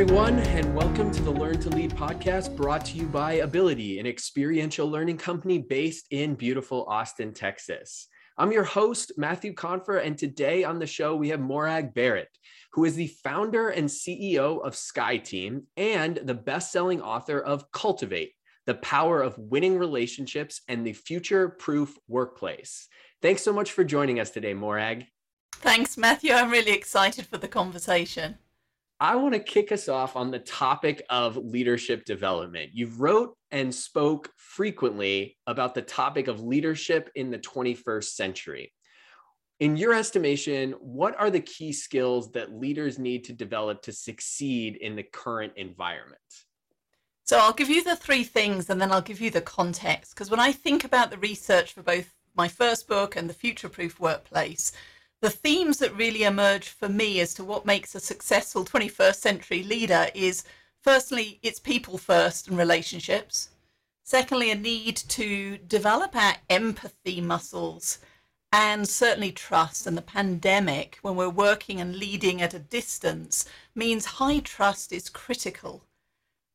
everyone, and welcome to the Learn to Lead podcast brought to you by Abilitie, an experiential learning company based in beautiful Austin, Texas. I'm your host, Matthew Confer, and today on the show we have Morag Barrett, who is the founder and CEO of SkyeTeam and the best selling author of Cultivate The Power of Winning Relationships and the Future Proof Workplace. Thanks so much for joining us today, Morag. Thanks, Matthew. I'm really excited for the conversation. I want to kick us off on the topic of leadership development. You wrote and spoke frequently about the topic of leadership in the 21st century. In your estimation, what are the key skills that leaders need to develop to succeed in the current environment? So, I'll give you the three things and then I'll give you the context. Because when I think about the research for both my first book and the Future Proof Workplace, the themes that really emerge for me as to what makes a successful 21st century leader is firstly, it's people first and relationships. Secondly, a need to develop our empathy muscles and certainly trust. And the pandemic, when we're working and leading at a distance, means high trust is critical.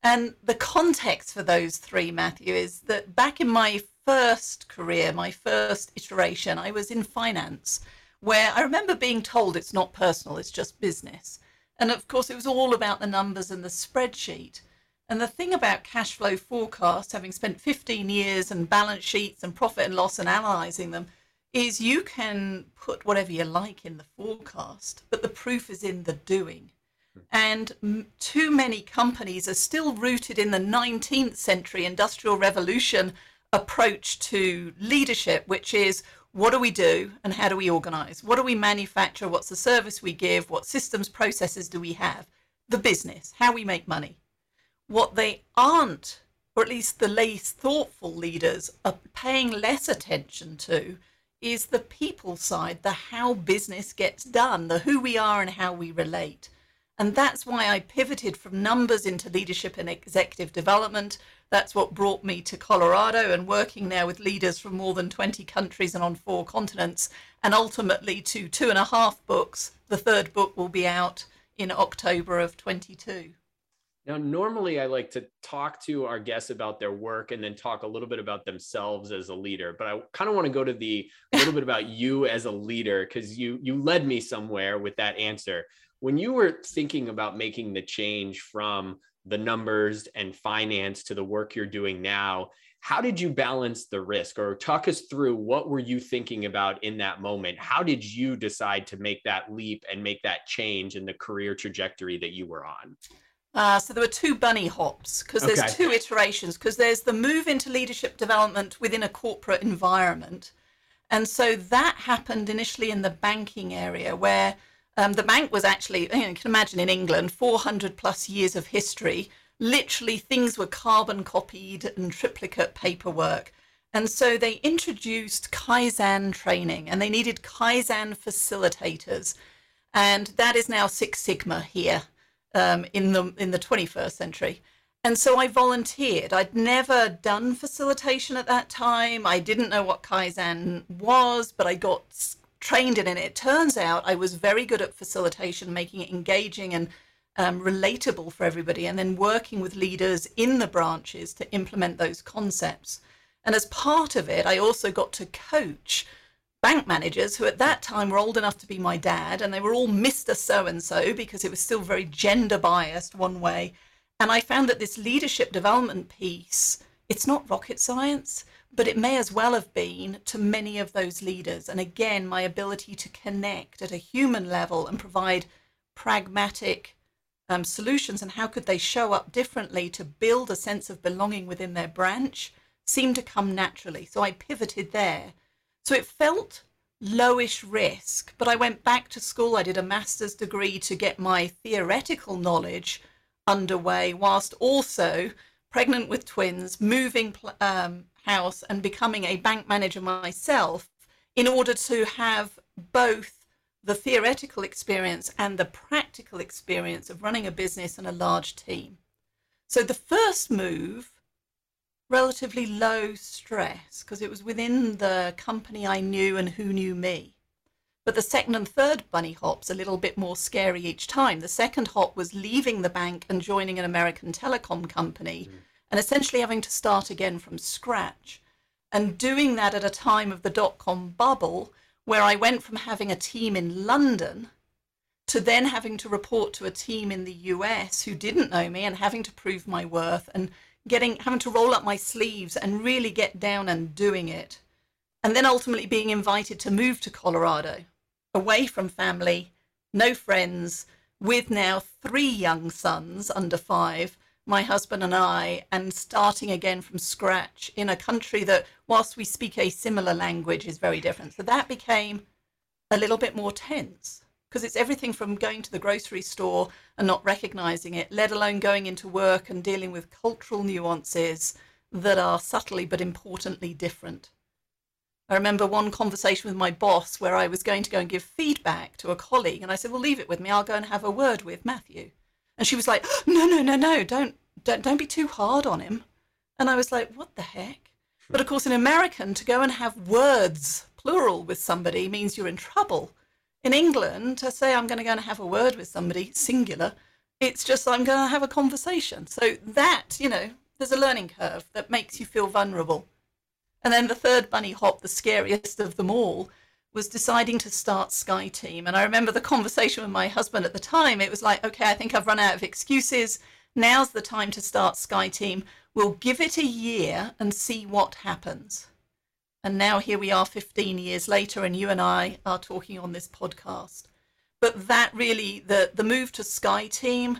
And the context for those three, Matthew, is that back in my first career, my first iteration, I was in finance where I remember being told it's not personal, it's just business. And of course, it was all about the numbers and the spreadsheet. And the thing about cash flow forecasts, having spent 15 years and balance sheets and profit and loss and analyzing them, is you can put whatever you like in the forecast, but the proof is in the doing. And too many companies are still rooted in the 19th century industrial revolution approach to leadership, which is what do we do and how do we organize? What do we manufacture? What's the service we give? What systems, processes do we have? The business, how we make money. What they aren't, or at least the least thoughtful leaders are paying less attention to, is the people side, the how business gets done, the who we are and how we relate. And that's why I pivoted from numbers into leadership and executive development that's what brought me to Colorado and working there with leaders from more than 20 countries and on four continents, and ultimately to two and a half books. The third book will be out in October of 22. Now, normally I like to talk to our guests about their work and then talk a little bit about themselves as a leader. But I kind of want to go to the a little bit about you as a leader because you you led me somewhere with that answer. When you were thinking about making the change from the numbers and finance to the work you're doing now how did you balance the risk? Or talk us through what were you thinking about in that moment? How did you decide to make that leap and make that change in the career trajectory that you were on? Uh, so there were two bunny hops because there's okay. two iterations because there's the move into leadership development within a corporate environment. And so that happened initially in the banking area where um, the bank was actually, you, know, you can imagine in England, 400 plus years of history. Literally, things were carbon copied and triplicate paperwork. And so they introduced Kaizen training and they needed Kaizen facilitators. And that is now Six Sigma here um, in, the, in the 21st century. And so I volunteered. I'd never done facilitation at that time. I didn't know what Kaizen was, but I got trained in it. It turns out I was very good at facilitation, making it engaging and um, relatable for everybody, and then working with leaders in the branches to implement those concepts. And as part of it, I also got to coach bank managers who at that time were old enough to be my dad, and they were all Mr. So and so because it was still very gender biased one way. And I found that this leadership development piece, it's not rocket science but it may as well have been to many of those leaders. And again, my ability to connect at a human level and provide pragmatic um, solutions and how could they show up differently to build a sense of belonging within their branch seemed to come naturally. So I pivoted there. So it felt lowish risk, but I went back to school. I did a master's degree to get my theoretical knowledge underway, whilst also pregnant with twins, moving um, house and becoming a bank manager myself in order to have both the theoretical experience and the practical experience of running a business and a large team. So the first move, relatively low stress because it was within the company I knew and who knew me. But the second and third bunny hops a little bit more scary each time. The second hop was leaving the bank and joining an American telecom company mm. and essentially having to start again from scratch. And doing that at a time of the dot com bubble where I went from having a team in London to then having to report to a team in the US who didn't know me and having to prove my worth and getting having to roll up my sleeves and really get down and doing it. And then ultimately being invited to move to Colorado, away from family, no friends, with now three young sons under five, my husband and I, and starting again from scratch in a country that, whilst we speak a similar language, is very different. So that became a little bit more tense because it's everything from going to the grocery store and not recognizing it, let alone going into work and dealing with cultural nuances that are subtly but importantly different. I remember one conversation with my boss where I was going to go and give feedback to a colleague, and I said, "Well, leave it with me. I'll go and have a word with Matthew." And she was like, oh, "No, no, no, no! Don't, don't, don't be too hard on him." And I was like, "What the heck?" But of course, in American, to go and have words plural with somebody means you're in trouble. In England, to say I'm going to go and have a word with somebody, singular, it's just I'm going to have a conversation. So that, you know, there's a learning curve that makes you feel vulnerable. And then the third bunny hop, the scariest of them all, was deciding to start SkyeTeam. And I remember the conversation with my husband at the time. It was like, okay, I think I've run out of excuses. Now's the time to start SkyeTeam. We'll give it a year and see what happens. And now here we are 15 years later, and you and I are talking on this podcast. But that really, the, the move to SkyeTeam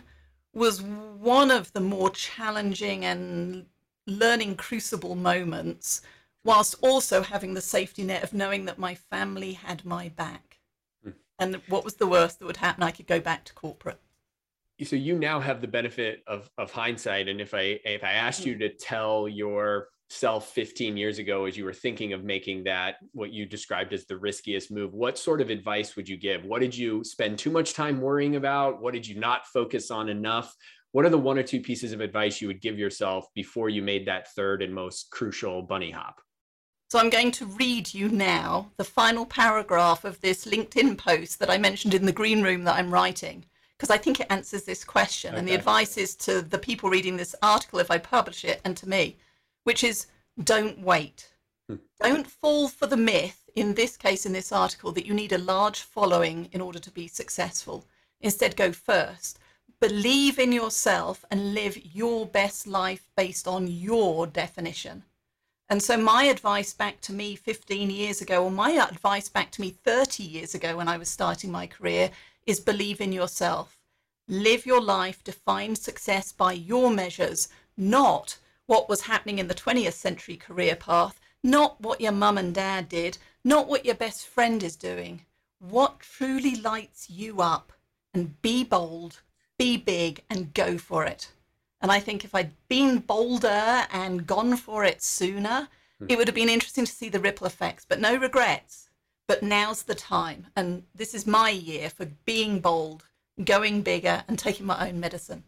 was one of the more challenging and learning crucible moments, whilst also having the safety net of knowing that my family had my back. Hmm. And what was the worst that would happen? I could go back to corporate. So you now have the benefit of of hindsight. And if i if i asked you to tell your self 15 years ago as you were thinking of making that what you described as the riskiest move what sort of advice would you give? What did you spend too much time worrying about? What did you not focus on enough? What are the one or two pieces of advice you would give yourself before you made that third and most crucial bunny hop so i'm going to read you now the final paragraph of this linkedin post that i mentioned in the green room that i'm writing because I think it answers this question. Okay. And the advice is to the people reading this article if I publish it and to me which is don't wait. Hmm. Don't fall for the myth, in this case, in this article, that you need a large following in order to be successful. Instead, go first. Believe in yourself and live your best life based on your definition. And so, my advice back to me 15 years ago, or my advice back to me 30 years ago when I was starting my career, is believe in yourself. Live your life, define success by your measures, not what was happening in the 20th century career path, not what your mum and dad did, not what your best friend is doing. What truly lights you up? And be bold, be big, and go for it. And I think if I'd been bolder and gone for it sooner, hmm. it would have been interesting to see the ripple effects, but no regrets. But now's the time. And this is my year for being bold, going bigger, and taking my own medicine.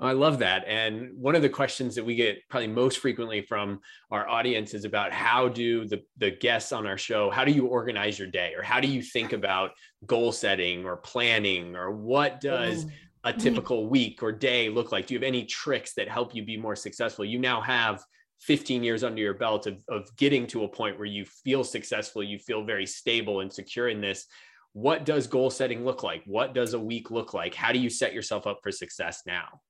I love that. And one of the questions that we get probably most frequently from our audience is about how do the, the guests on our show, how do you organize your day or how do you think about goal setting or planning or what does a mm-hmm. typical week or day look like? Do you have any tricks that help you be more successful? You now have 15 years under your belt of, of getting to a point where you feel successful, you feel very stable and secure in this. What does goal setting look like? What does a week look like? How do you set yourself up for success now?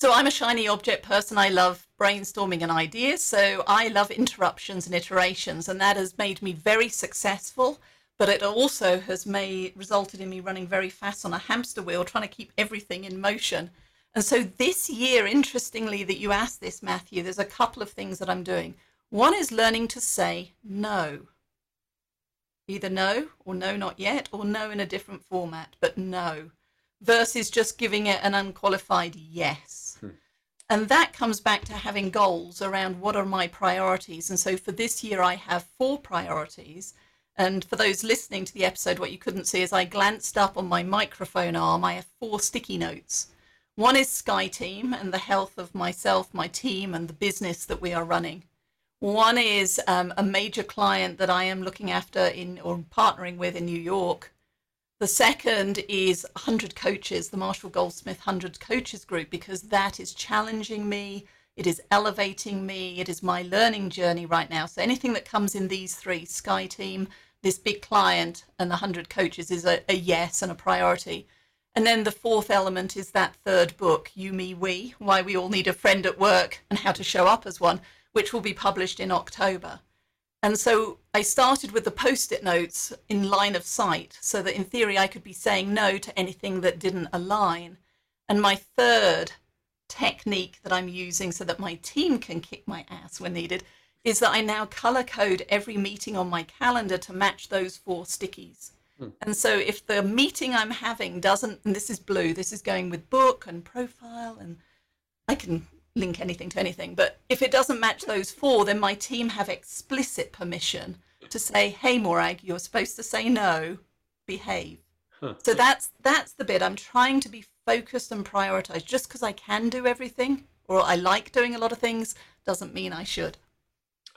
So I'm a shiny object person. I love brainstorming and ideas. So I love interruptions and iterations, and that has made me very successful. But it also has made resulted in me running very fast on a hamster wheel, trying to keep everything in motion. And so this year, interestingly, that you asked this, Matthew, there's a couple of things that I'm doing. One is learning to say no. Either no or no, not yet, or no in a different format, but no, versus just giving it an unqualified yes. Hmm. And that comes back to having goals around what are my priorities. And so for this year, I have four priorities. And for those listening to the episode, what you couldn't see is I glanced up on my microphone arm. I have four sticky notes. One is SkyeTeam and the health of myself, my team, and the business that we are running. One is um, a major client that I am looking after in or partnering with in New York The second is 100 coaches, the Marshall Goldsmith 100 coaches group, because that is challenging me. It is elevating me. It is my learning journey right now. So anything that comes in these three SkyeTeam, this big client, and the 100 coaches is a, a yes and a priority. And then the fourth element is that third book, You, Me, We Why We All Need a Friend at Work and How to Show Up as One, which will be published in October. And so I started with the post it notes in line of sight so that in theory I could be saying no to anything that didn't align. And my third technique that I'm using so that my team can kick my ass when needed is that I now color code every meeting on my calendar to match those four stickies. Hmm. And so if the meeting I'm having doesn't, and this is blue, this is going with book and profile, and I can link anything to anything. But if it doesn't match those four, then my team have explicit permission to say, "Hey, Morag, you're supposed to say no. Behave." Huh. So that's that's the bit. I'm trying to be focused and prioritized. Just because I can do everything or I like doing a lot of things doesn't mean I should.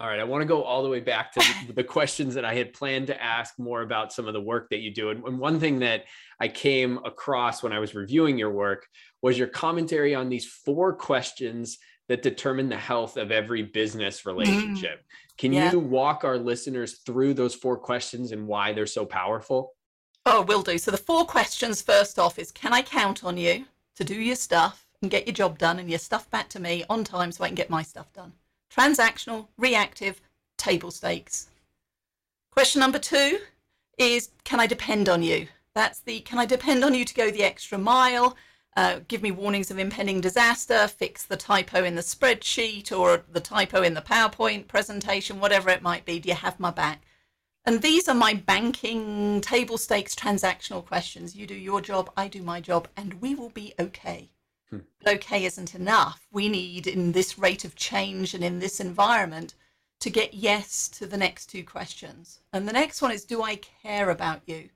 All right, I want to go all the way back to the questions that I had planned to ask more about some of the work that you do. And one thing that I came across when I was reviewing your work was your commentary on these four questions that determine the health of every business mm. relationship. Mm. Can yeah. you walk our listeners through those four questions and why they're so powerful? Oh, will do. So the four questions first off is can I count on you to do your stuff and get your job done and your stuff back to me on time so I can get my stuff done? Transactional, reactive, table stakes. Question number two is can I depend on you? That's the can I depend on you to go the extra mile? uh, give me warnings of impending disaster, fix the typo in the spreadsheet or the typo in the PowerPoint presentation, whatever it might be. Do you have my back? And these are my banking table stakes transactional questions. You do your job, I do my job, and we will be okay. Hmm. Okay isn't enough. We need, in this rate of change and in this environment, to get yes to the next two questions. And the next one is Do I care about you?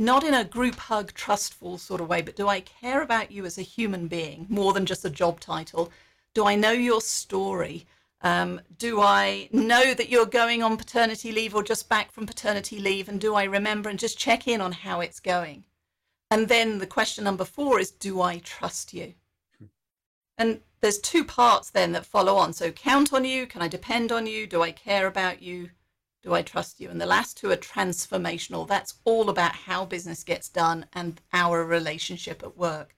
not in a group hug, trustful sort of way, but do I care about you as a human being more than just a job title? Do I know your story? Um, do I know that you're going on paternity leave or just back from paternity leave? And do I remember and just check in on how it's going? And then the question number four is Do I trust you? And there's two parts then that follow on. So, count on you. Can I depend on you? Do I care about you? do I trust you? And the last two are transformational. That's all about how business gets done and our relationship at work.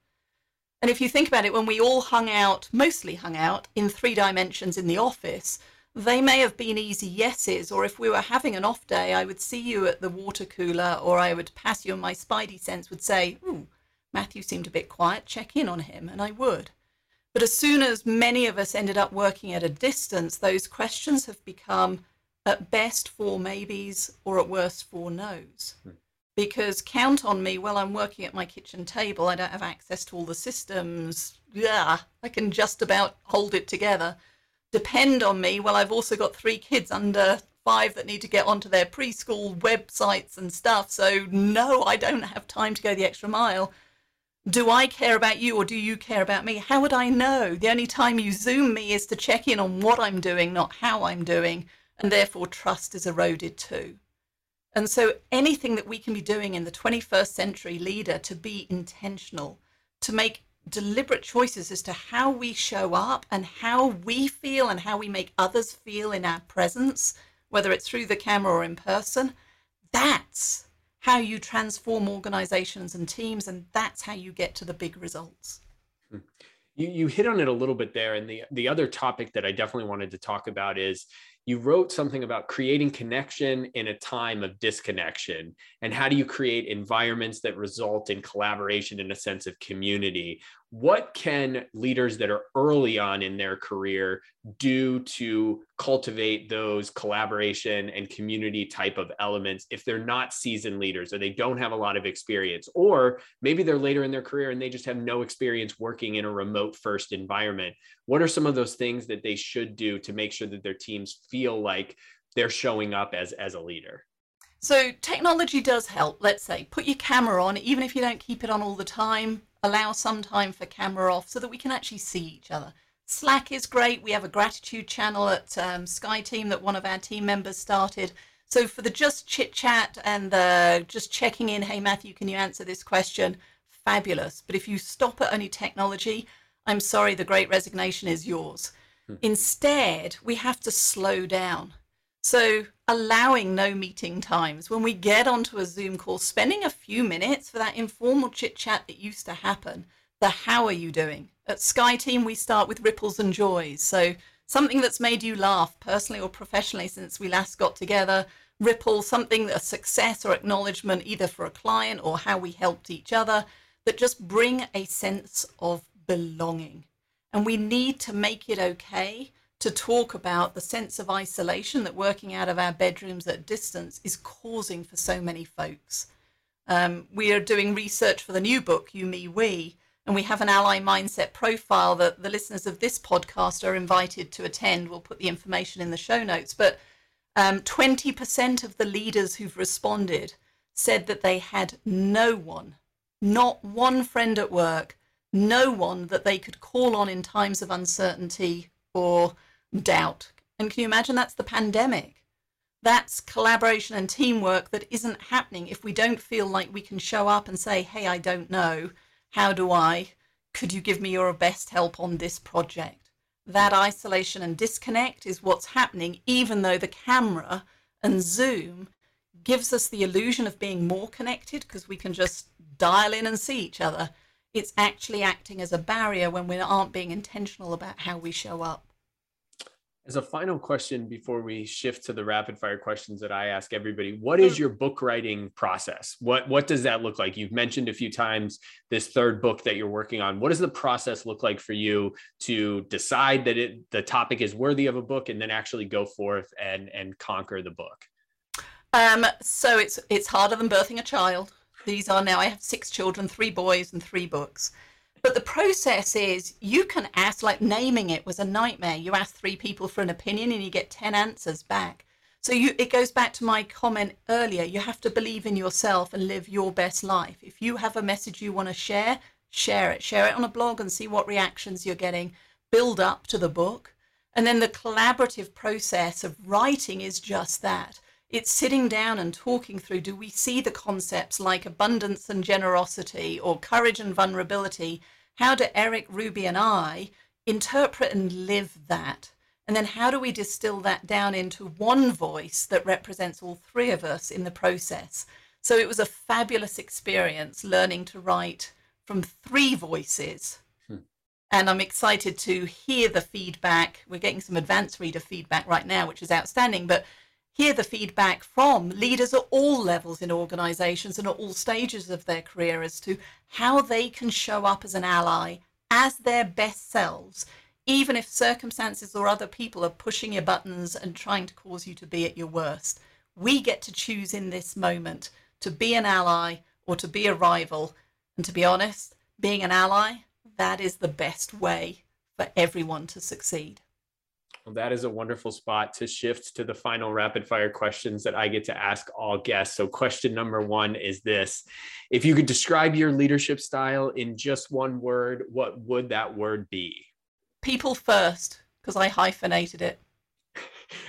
And if you think about it, when we all hung out, mostly hung out in three dimensions in the office, they may have been easy yeses. Or if we were having an off day, I would see you at the water cooler or I would pass you and my spidey sense would say, Ooh, Matthew seemed a bit quiet, check in on him. And I would. But as soon as many of us ended up working at a distance, those questions have become at best four maybes or at worst four no's. Hmm. Because count on me, well, I'm working at my kitchen table, I don't have access to all the systems. Yeah, I can just about hold it together. Depend on me, well, I've also got three kids under five that need to get onto their preschool websites and stuff. So, no, I don't have time to go the extra mile. Do I care about you or do you care about me? How would I know? The only time you Zoom me is to check in on what I'm doing, not how I'm doing and therefore trust is eroded too. And so anything that we can be doing in the 21st century leader to be intentional, to make deliberate choices as to how we show up and how we feel and how we make others feel in our presence, whether it's through the camera or in person, that's how you transform organizations and teams, and that's how you get to the big results. Hmm. You, you hit on it a little bit there. And the, the other topic that I definitely wanted to talk about is you wrote something about creating connection in a time of disconnection and how do you create environments that result in collaboration and a sense of community what can leaders that are early on in their career do to cultivate those collaboration and community type of elements if they're not seasoned leaders or they don't have a lot of experience? Or maybe they're later in their career and they just have no experience working in a remote first environment. What are some of those things that they should do to make sure that their teams feel like they're showing up as as a leader? So technology does help. Let's say put your camera on even if you don't keep it on all the time allow some time for camera off so that we can actually see each other. Slack is great. We have a gratitude channel at um, SkyeTeam that one of our team members started. So for the just chit chat and the just checking in, hey Matthew, can you answer this question? Fabulous. But if you stop at only technology, I'm sorry, the great resignation is yours. Hmm. Instead, we have to slow down. So allowing no meeting times. When we get onto a Zoom call, spending a few minutes for that informal chit chat that used to happen. The how are you doing? At SkyeTeam, we start with ripples and joys. So something that's made you laugh personally or professionally since we last got together. Ripple, something, a success or acknowledgement, either for a client or how we helped each other, that just bring a sense of belonging. And we need to make it okay to talk about the sense of isolation that working out of our bedrooms at distance is causing for so many folks. Um, we are doing research for the new book, You, Me, We, and we have an ally mindset profile that the listeners of this podcast are invited to attend. We'll put the information in the show notes. But um, 20% of the leaders who've responded said that they had no one, not one friend at work, no one that they could call on in times of uncertainty or doubt. And can you imagine that's the pandemic? That's collaboration and teamwork that isn't happening if we don't feel like we can show up and say, hey, I don't know. How do I? Could you give me your best help on this project? That isolation and disconnect is what's happening, even though the camera and Zoom gives us the illusion of being more connected because we can just dial in and see each other. It's actually acting as a barrier when we aren't being intentional about how we show up. As a final question before we shift to the rapid fire questions that I ask everybody, what is your book writing process? What what does that look like? You've mentioned a few times this third book that you're working on. What does the process look like for you to decide that it the topic is worthy of a book and then actually go forth and and conquer the book? Um, so it's it's harder than birthing a child. These are now I have six children, three boys and three books. But the process is you can ask, like naming it was a nightmare. You ask three people for an opinion and you get 10 answers back. So you, it goes back to my comment earlier. You have to believe in yourself and live your best life. If you have a message you want to share, share it. Share it on a blog and see what reactions you're getting. Build up to the book. And then the collaborative process of writing is just that. It's sitting down and talking through do we see the concepts like abundance and generosity or courage and vulnerability? How do Eric, Ruby, and I interpret and live that? And then how do we distill that down into one voice that represents all three of us in the process? So it was a fabulous experience learning to write from three voices. Hmm. And I'm excited to hear the feedback. We're getting some advanced reader feedback right now, which is outstanding. But hear the feedback from leaders at all levels in organizations and at all stages of their career as to how they can show up as an ally as their best selves, even if circumstances or other people are pushing your buttons and trying to cause you to be at your worst. We get to choose in this moment to be an ally or to be a rival. And to be honest, being an ally, that is the best way for everyone to succeed. Well, that is a wonderful spot to shift to the final rapid fire questions that I get to ask all guests. So, question number one is this If you could describe your leadership style in just one word, what would that word be? People first, because I hyphenated it.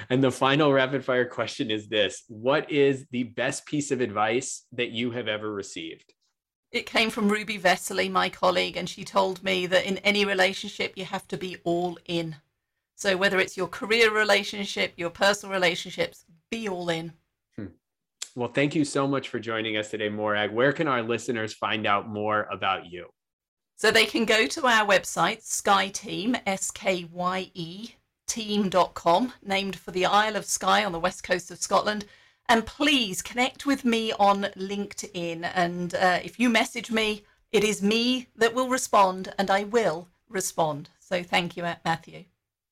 And the final rapid fire question is this What is the best piece of advice that you have ever received? It came from Ruby Vesely, my colleague, and she told me that in any relationship, you have to be all in. So whether it's your career relationship, your personal relationships, be all in. Hmm. Well, thank you so much for joining us today, Morag. Where can our listeners find out more about you? So they can go to our website, SkyeTeam, S K Y E, team.com, named for the Isle of Skye on the west coast of Scotland. And please connect with me on LinkedIn. And uh, if you message me, it is me that will respond, and I will respond. So thank you, Matthew.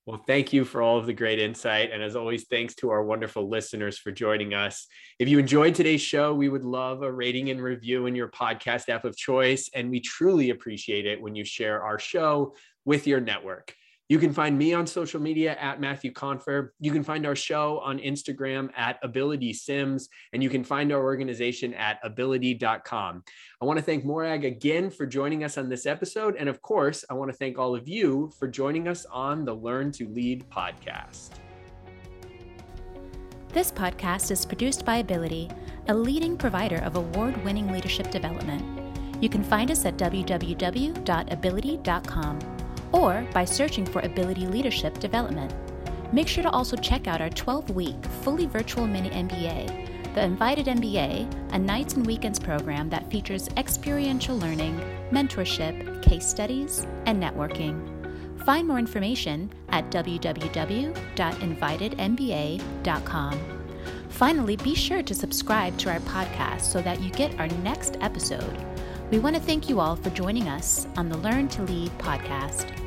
Well, thank you for all of the great insight. And as always, thanks to our wonderful listeners for joining us. If you enjoyed today's show, we would love a rating and review in your podcast app of choice. And we truly appreciate it when you share our show with your network. You can find me on social media at Matthew Confer. You can find our show on Instagram at Abilitie Sims, and you can find our organization at abilitie.com. I want to thank Morag again for joining us on this episode. And of course, I want to thank all of you for joining us on the Learn to Lead podcast. This podcast is produced by Abilitie, a leading provider of award winning leadership development. You can find us at www.abilitie.com or by searching for Abilitie Leadership Development. Make sure to also check out our 12 week, fully virtual mini MBA, the Invited MBA, a nights and weekends program that features experiential learning, mentorship, case studies, and networking. Find more information at www.invitedmba.com. Finally, be sure to subscribe to our podcast so that you get our next episode. We want to thank you all for joining us on the Learn to Lead podcast.